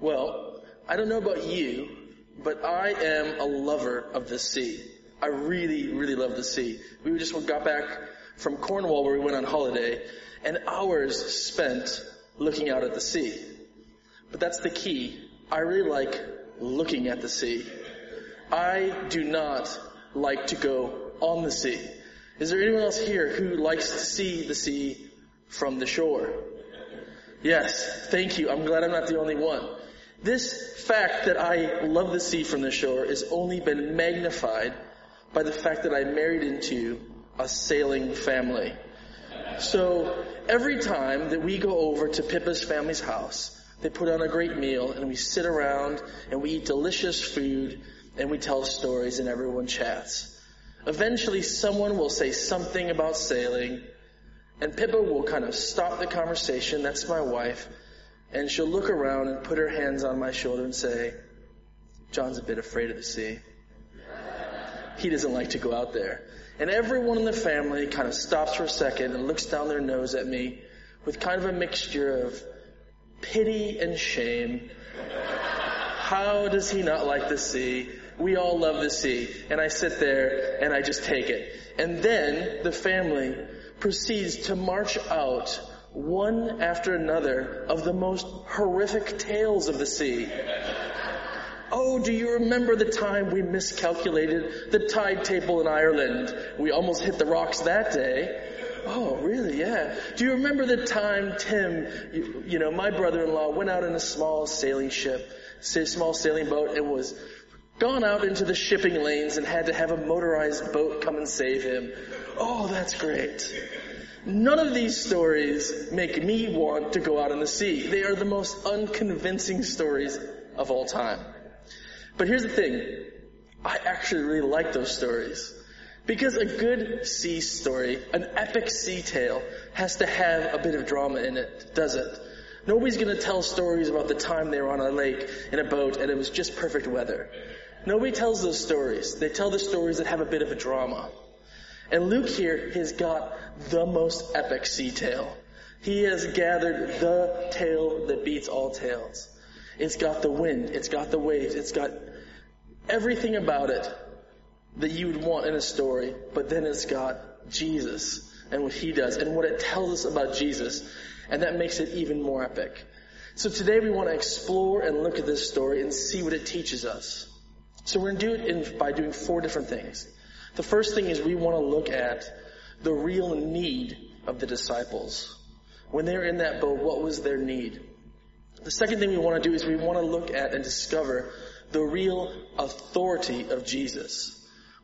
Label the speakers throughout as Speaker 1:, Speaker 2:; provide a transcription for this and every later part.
Speaker 1: Well, I don't know about you, but I am a lover of the sea. I really, really love the sea. We just got back from Cornwall where we went on holiday and hours spent looking out at the sea. But that's the key. I really like looking at the sea. I do not like to go on the sea. Is there anyone else here who likes to see the sea from the shore? Yes, thank you. I'm glad I'm not the only one. This fact that I love the sea from the shore has only been magnified by the fact that I married into a sailing family. So every time that we go over to Pippa's family's house, they put on a great meal and we sit around and we eat delicious food and we tell stories and everyone chats. Eventually someone will say something about sailing and Pippa will kind of stop the conversation. That's my wife. And she'll look around and put her hands on my shoulder and say, John's a bit afraid of the sea. He doesn't like to go out there. And everyone in the family kind of stops for a second and looks down their nose at me with kind of a mixture of pity and shame. How does he not like the sea? We all love the sea. And I sit there and I just take it. And then the family proceeds to march out one after another of the most horrific tales of the sea. Oh, do you remember the time we miscalculated the tide table in Ireland? We almost hit the rocks that day. Oh, really? Yeah. Do you remember the time Tim, you, you know, my brother-in-law went out in a small sailing ship, small sailing boat and was gone out into the shipping lanes and had to have a motorized boat come and save him. Oh, that's great. None of these stories make me want to go out in the sea. They are the most unconvincing stories of all time. But here's the thing. I actually really like those stories. Because a good sea story, an epic sea tale, has to have a bit of drama in it, does it? Nobody's gonna tell stories about the time they were on a lake in a boat and it was just perfect weather. Nobody tells those stories. They tell the stories that have a bit of a drama. And Luke here has got the most epic sea tale. He has gathered the tale that beats all tales. It's got the wind, it's got the waves, it's got everything about it that you would want in a story, but then it's got Jesus and what he does and what it tells us about Jesus, and that makes it even more epic. So today we want to explore and look at this story and see what it teaches us. So we're going to do it in, by doing four different things. The first thing is we want to look at the real need of the disciples. When they were in that boat, what was their need? The second thing we want to do is we want to look at and discover the real authority of Jesus.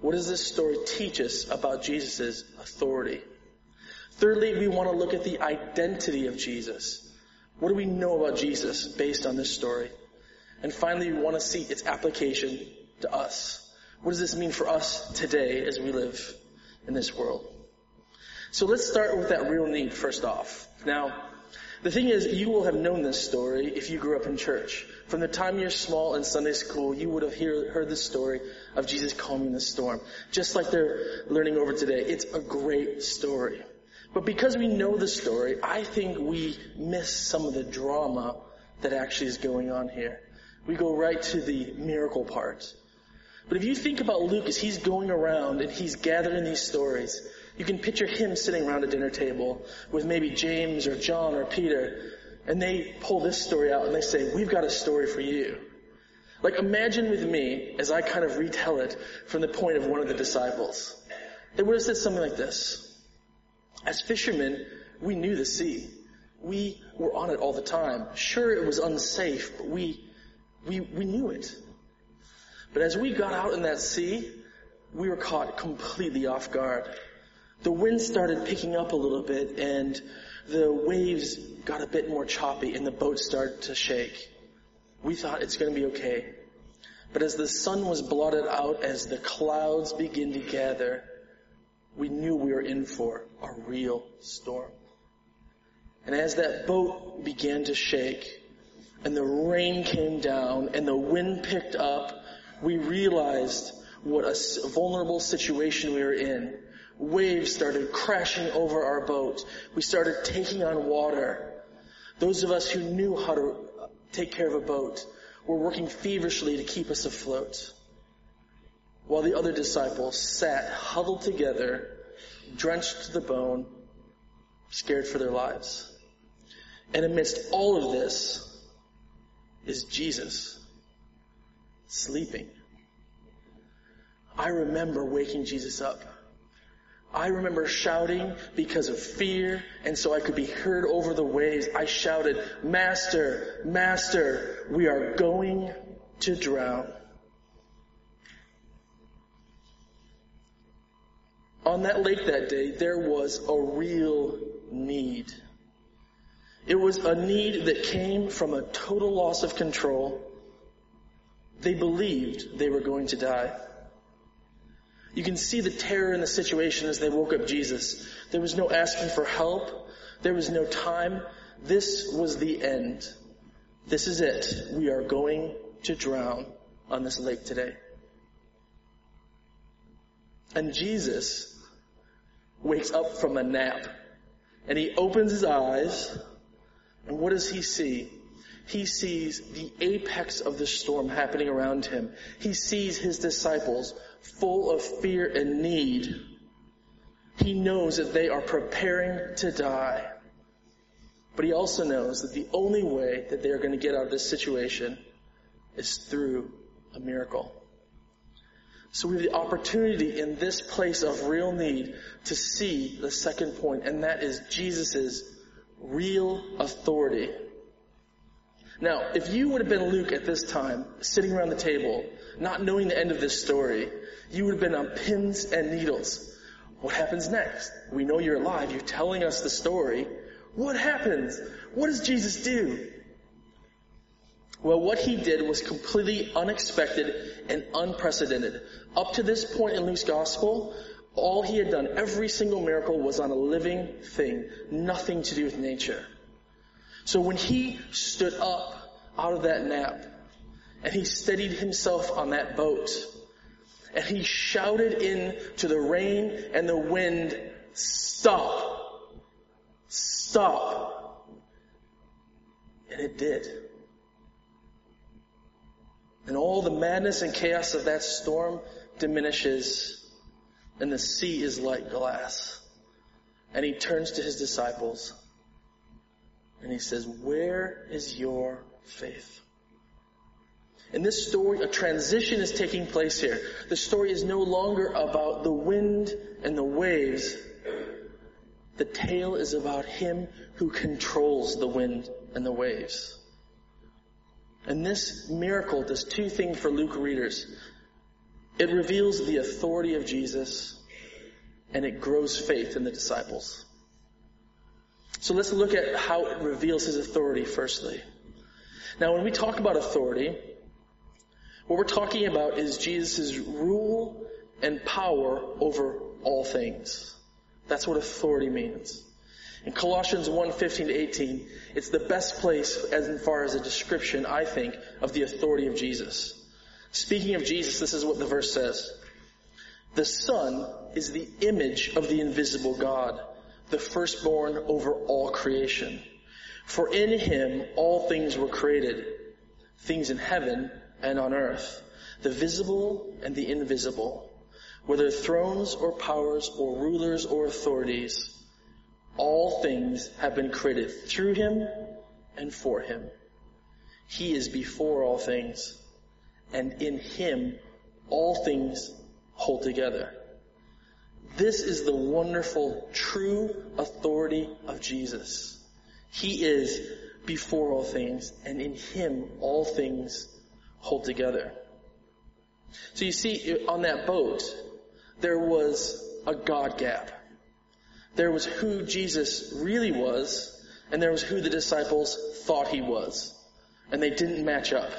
Speaker 1: What does this story teach us about Jesus' authority? Thirdly, we want to look at the identity of Jesus. What do we know about Jesus based on this story? And finally, we want to see its application to us. What does this mean for us today as we live in this world? So let's start with that real need first off. Now, the thing is, you will have known this story if you grew up in church. From the time you're small in Sunday school, you would have hear, heard the story of Jesus calming the storm. Just like they're learning over today. It's a great story. But because we know the story, I think we miss some of the drama that actually is going on here. We go right to the miracle part. But if you think about Luke as he's going around and he's gathering these stories, you can picture him sitting around a dinner table with maybe James or John or Peter, and they pull this story out and they say, we've got a story for you. Like imagine with me as I kind of retell it from the point of one of the disciples. They would have said something like this. As fishermen, we knew the sea. We were on it all the time. Sure, it was unsafe, but we, we, we knew it. But as we got out in that sea, we were caught completely off guard. The wind started picking up a little bit and the waves got a bit more choppy and the boat started to shake. We thought it's going to be okay. But as the sun was blotted out, as the clouds began to gather, we knew we were in for a real storm. And as that boat began to shake and the rain came down and the wind picked up, we realized what a vulnerable situation we were in. Waves started crashing over our boat. We started taking on water. Those of us who knew how to uh, take care of a boat were working feverishly to keep us afloat. While the other disciples sat huddled together, drenched to the bone, scared for their lives. And amidst all of this is Jesus sleeping. I remember waking Jesus up. I remember shouting because of fear, and so I could be heard over the waves. I shouted, Master, Master, we are going to drown. On that lake that day, there was a real need. It was a need that came from a total loss of control. They believed they were going to die. You can see the terror in the situation as they woke up Jesus. There was no asking for help. There was no time. This was the end. This is it. We are going to drown on this lake today. And Jesus wakes up from a nap and he opens his eyes and what does he see? He sees the apex of the storm happening around him. He sees his disciples full of fear and need. He knows that they are preparing to die. But he also knows that the only way that they are going to get out of this situation is through a miracle. So we have the opportunity in this place of real need to see the second point, and that is Jesus' real authority. Now, if you would have been Luke at this time, sitting around the table, not knowing the end of this story, you would have been on pins and needles. What happens next? We know you're alive. You're telling us the story. What happens? What does Jesus do? Well, what he did was completely unexpected and unprecedented. Up to this point in Luke's gospel, all he had done, every single miracle was on a living thing, nothing to do with nature. So when he stood up out of that nap and he steadied himself on that boat and he shouted into the rain and the wind, stop, stop. And it did. And all the madness and chaos of that storm diminishes and the sea is like glass. And he turns to his disciples and he says, where is your faith? In this story, a transition is taking place here. The story is no longer about the wind and the waves. The tale is about him who controls the wind and the waves. And this miracle does two things for Luke readers. It reveals the authority of Jesus and it grows faith in the disciples. So let's look at how it reveals his authority firstly. Now when we talk about authority, what we're talking about is Jesus' rule and power over all things. That's what authority means. In Colossians 1, 15 to 18, it's the best place as far as a description, I think, of the authority of Jesus. Speaking of Jesus, this is what the verse says. The Son is the image of the invisible God, the firstborn over all creation. For in him all things were created, things in heaven and on earth, the visible and the invisible, whether thrones or powers or rulers or authorities, all things have been created through him and for him. He is before all things and in him all things hold together. This is the wonderful, true authority of Jesus. He is before all things, and in him all things hold together. So you see, on that boat, there was a God gap. There was who Jesus really was, and there was who the disciples thought he was. And they didn't match up.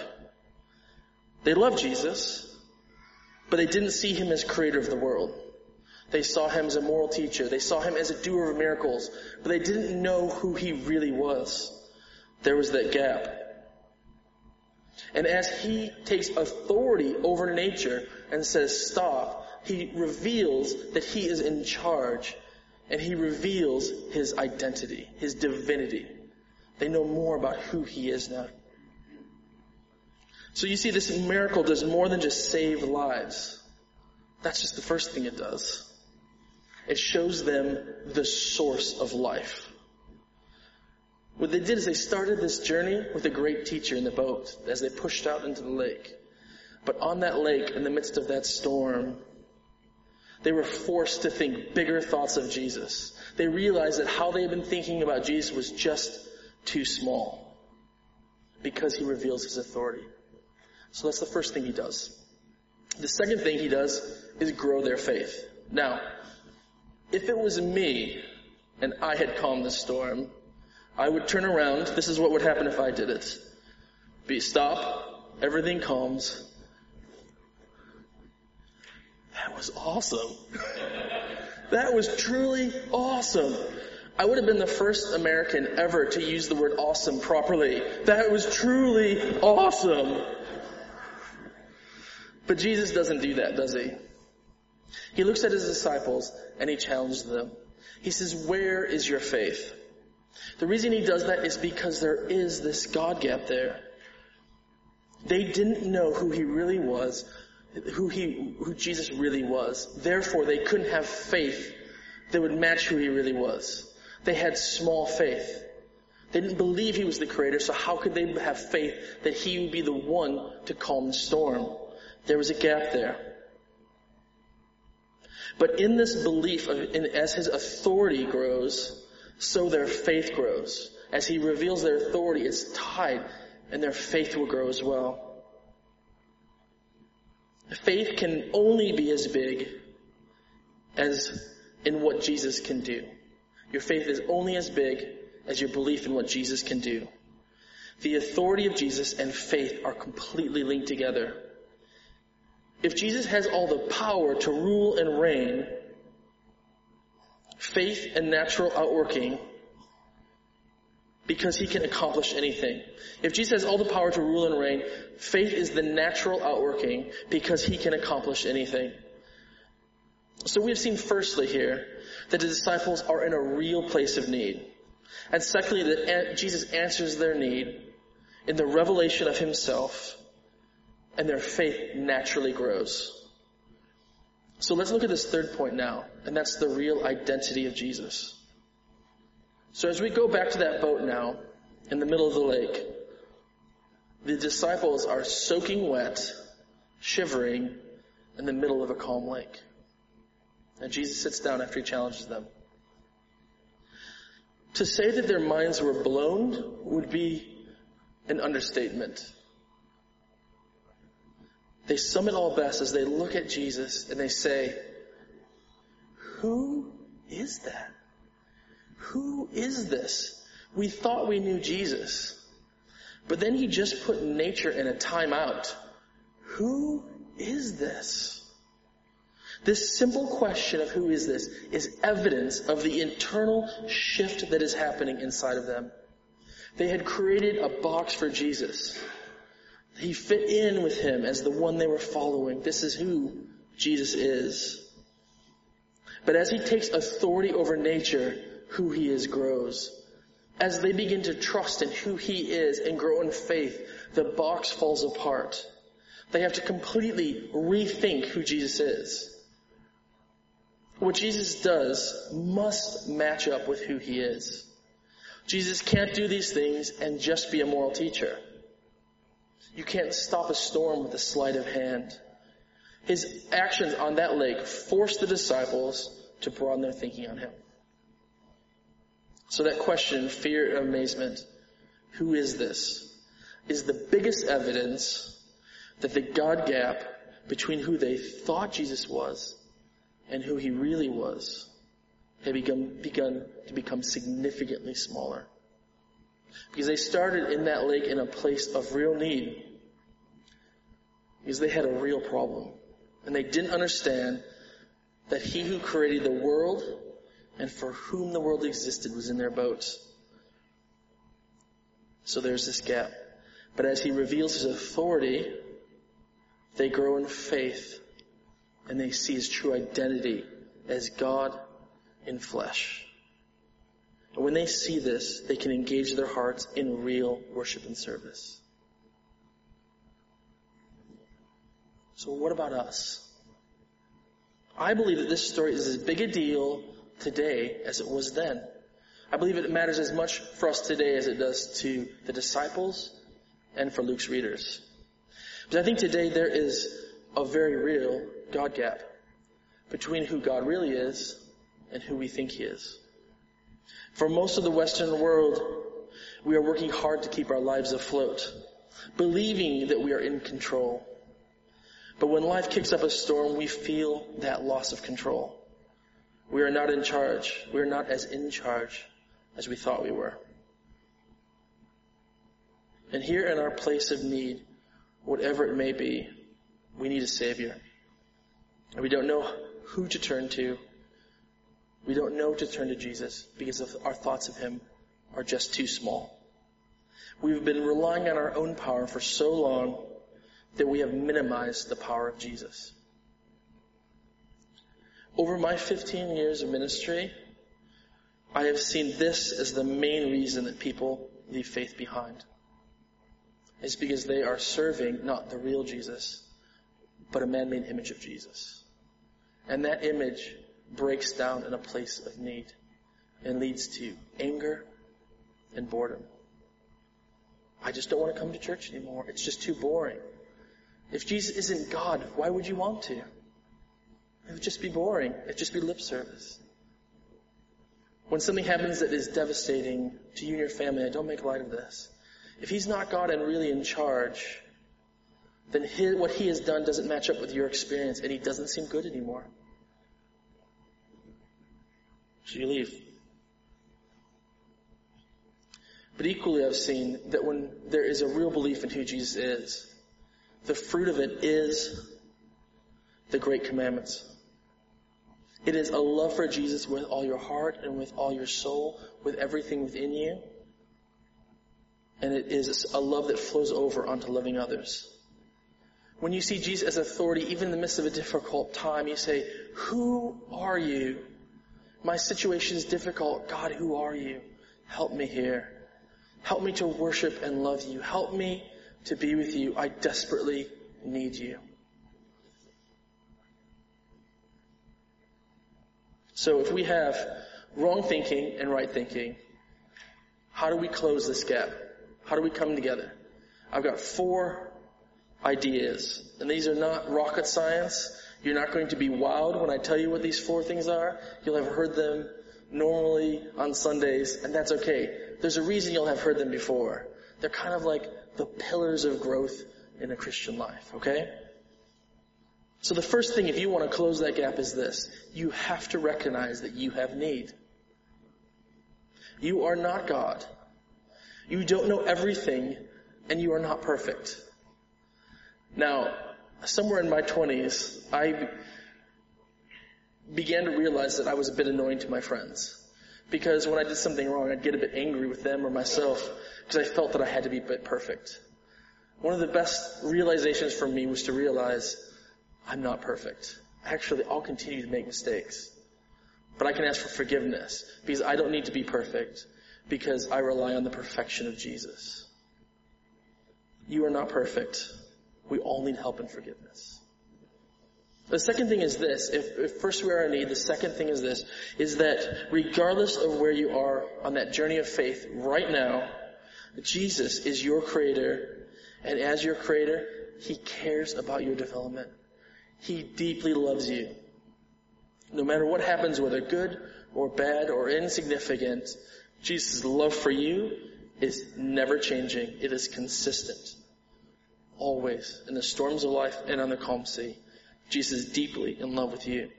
Speaker 1: They loved Jesus, but they didn't see him as creator of the world. They saw him as a moral teacher. They saw him as a doer of miracles, but they didn't know who he really was. There was that gap. And as he takes authority over nature and says stop, he reveals that he is in charge and he reveals his identity, his divinity. They know more about who he is now. So you see, this miracle does more than just save lives. That's just the first thing it does. It shows them the source of life. What they did is they started this journey with a great teacher in the boat as they pushed out into the lake. But on that lake, in the midst of that storm, they were forced to think bigger thoughts of Jesus. They realized that how they had been thinking about Jesus was just too small because he reveals his authority. So that's the first thing he does. The second thing he does is grow their faith. Now, if it was me and I had calmed the storm, I would turn around. This is what would happen if I did it. Be stop. Everything calms. That was awesome. that was truly awesome. I would have been the first American ever to use the word awesome properly. That was truly awesome. But Jesus doesn't do that, does he? He looks at his disciples and he challenges them. He says, where is your faith? The reason he does that is because there is this God gap there. They didn't know who he really was, who he, who Jesus really was. Therefore, they couldn't have faith that would match who he really was. They had small faith. They didn't believe he was the creator, so how could they have faith that he would be the one to calm the storm? There was a gap there. But in this belief, of, in, as his authority grows, so their faith grows. As he reveals their authority, it's tied, and their faith will grow as well. Faith can only be as big as in what Jesus can do. Your faith is only as big as your belief in what Jesus can do. The authority of Jesus and faith are completely linked together. If Jesus has all the power to rule and reign, faith and natural outworking because he can accomplish anything. If Jesus has all the power to rule and reign, faith is the natural outworking because he can accomplish anything. So we have seen firstly here that the disciples are in a real place of need. And secondly, that Jesus answers their need in the revelation of himself and their faith naturally grows. So let's look at this third point now, and that's the real identity of Jesus. So as we go back to that boat now, in the middle of the lake, the disciples are soaking wet, shivering, in the middle of a calm lake. And Jesus sits down after he challenges them. To say that their minds were blown would be an understatement. They sum it all best as they look at Jesus and they say, who is that? Who is this? We thought we knew Jesus, but then he just put nature in a timeout. Who is this? This simple question of who is this is evidence of the internal shift that is happening inside of them. They had created a box for Jesus. He fit in with him as the one they were following. This is who Jesus is. But as he takes authority over nature, who he is grows. As they begin to trust in who he is and grow in faith, the box falls apart. They have to completely rethink who Jesus is. What Jesus does must match up with who he is. Jesus can't do these things and just be a moral teacher. You can't stop a storm with a sleight of hand. His actions on that lake forced the disciples to broaden their thinking on him. So that question, fear and amazement, who is this? Is the biggest evidence that the God gap between who they thought Jesus was and who he really was had begun, begun to become significantly smaller. Because they started in that lake in a place of real need. Because they had a real problem. And they didn't understand that he who created the world and for whom the world existed was in their boats. So there's this gap. But as he reveals his authority, they grow in faith and they see his true identity as God in flesh. And when they see this, they can engage their hearts in real worship and service. So what about us? I believe that this story is as big a deal today as it was then. I believe it matters as much for us today as it does to the disciples and for Luke's readers. But I think today there is a very real God gap between who God really is and who we think He is. For most of the Western world, we are working hard to keep our lives afloat, believing that we are in control. But when life kicks up a storm, we feel that loss of control. We are not in charge. We are not as in charge as we thought we were. And here in our place of need, whatever it may be, we need a Savior. And we don't know who to turn to. We don't know to turn to Jesus because our thoughts of Him are just too small. We've been relying on our own power for so long that we have minimized the power of Jesus. Over my 15 years of ministry, I have seen this as the main reason that people leave faith behind. It's because they are serving not the real Jesus, but a man-made image of Jesus. And that image breaks down in a place of need and leads to anger and boredom. I just don't want to come to church anymore. It's just too boring. If Jesus isn't God, why would you want to? It would just be boring. It'd just be lip service. When something happens that is devastating to you and your family, I don't make light of this. If He's not God and really in charge, then his, what He has done doesn't match up with your experience and He doesn't seem good anymore. So you leave. But equally, I've seen that when there is a real belief in who Jesus is, the fruit of it is the great commandments. It is a love for Jesus with all your heart and with all your soul, with everything within you. And it is a love that flows over onto loving others. When you see Jesus as authority, even in the midst of a difficult time, you say, who are you? My situation is difficult. God, who are you? Help me here. Help me to worship and love you. Help me to be with you. I desperately need you. So if we have wrong thinking and right thinking, how do we close this gap? How do we come together? I've got four ideas, and these are not rocket science. You're not going to be wowed when I tell you what these four things are. You'll have heard them normally on Sundays, and that's okay. There's a reason you'll have heard them before. They're kind of like the pillars of growth in a Christian life, okay? So the first thing, if you want to close that gap, is this. You have to recognize that you have need. You are not God. You don't know everything, and you are not perfect. Now, somewhere in my 20s, I began to realize that I was a bit annoying to my friends. Because when I did something wrong, I'd get a bit angry with them or myself because I felt that I had to be a bit perfect. One of the best realizations for me was to realize I'm not perfect. Actually, I'll continue to make mistakes. But I can ask for forgiveness because I don't need to be perfect because I rely on the perfection of Jesus. You are not perfect. We all need help and forgiveness. The second thing is this. If, if, first we are in need, the second thing is this, is that regardless of where you are on that journey of faith right now, Jesus is your creator, and as your creator, He cares about your development. He deeply loves you. No matter what happens, whether good or bad or insignificant, Jesus' love for you is never changing. It is consistent. Always. In the storms of life and on the calm sea. Jesus is deeply in love with you.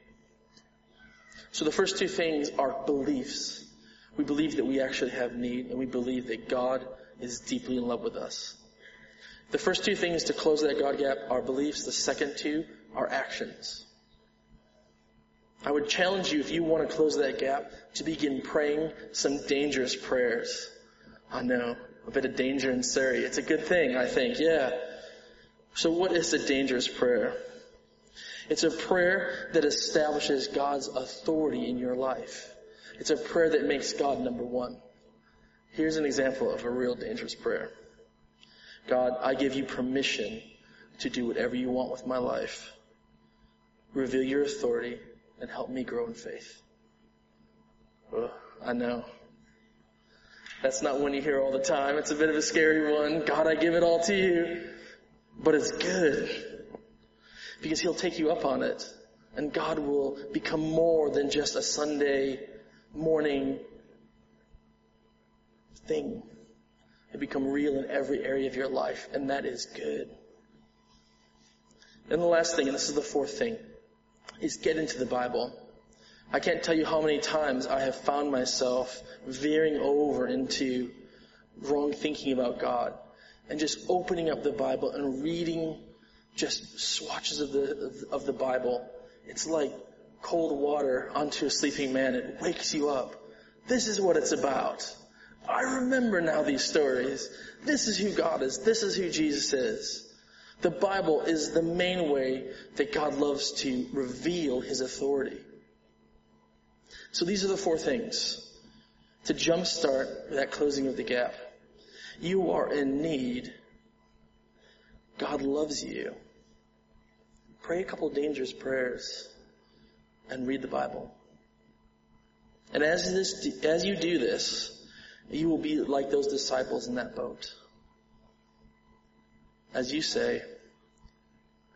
Speaker 1: So the first two things are beliefs. We believe that we actually have need and we believe that God is deeply in love with us. The first two things to close that God gap are beliefs. The second two are actions. I would challenge you, if you want to close that gap, to begin praying some dangerous prayers. I know, a bit of danger in Surrey. It's a good thing, I think, yeah. So what is a dangerous prayer? It's a prayer that establishes God's authority in your life. It's a prayer that makes God number one. Here's an example of a real dangerous prayer. God, I give you permission to do whatever you want with my life. Reveal your authority and help me grow in faith. Ugh, I know. That's not one you hear all the time. It's a bit of a scary one. God, I give it all to you. But it's good. Because He'll take you up on it. And God will become more than just a Sunday morning thing. It become real in every area of your life. And that is good. And the last thing, and this is the fourth thing, is get into the Bible. I can't tell you how many times I have found myself veering over into wrong thinking about God and just opening up the Bible and reading just swatches of the, of the Bible. It's like cold water onto a sleeping man. It wakes you up. This is what it's about. I remember now these stories. This is who God is. This is who Jesus is. The Bible is the main way that God loves to reveal His authority. So these are the four things to jumpstart that closing of the gap. You are in need. God loves you. Pray a couple dangerous prayers and read the Bible. And as this, as you do this, you will be like those disciples in that boat. As you say,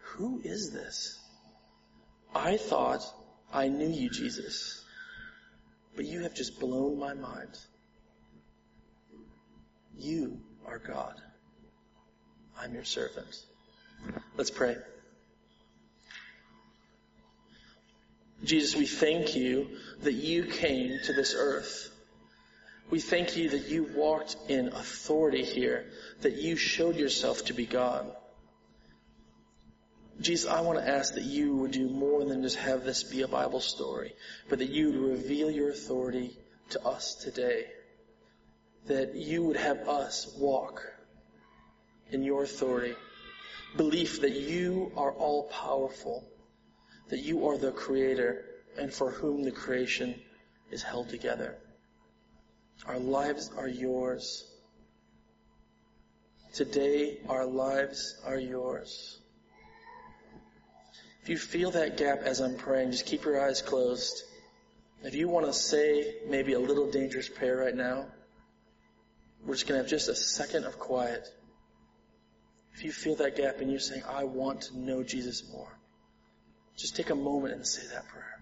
Speaker 1: who is this? I thought I knew you, Jesus, but you have just blown my mind. You are God. I'm your servant. Let's pray. Jesus, we thank you that you came to this earth. We thank you that you walked in authority here, that you showed yourself to be God. Jesus, I want to ask that you would do more than just have this be a Bible story, but that you would reveal your authority to us today. That you would have us walk in your authority. Belief that you are all powerful, that you are the creator and for whom the creation is held together. Our lives are yours. Today, our lives are yours. If you feel that gap as I'm praying, just keep your eyes closed. If you want to say maybe a little dangerous prayer right now, we're just going to have just a second of quiet. If you feel that gap and you're saying, I want to know Jesus more, just take a moment and say that prayer.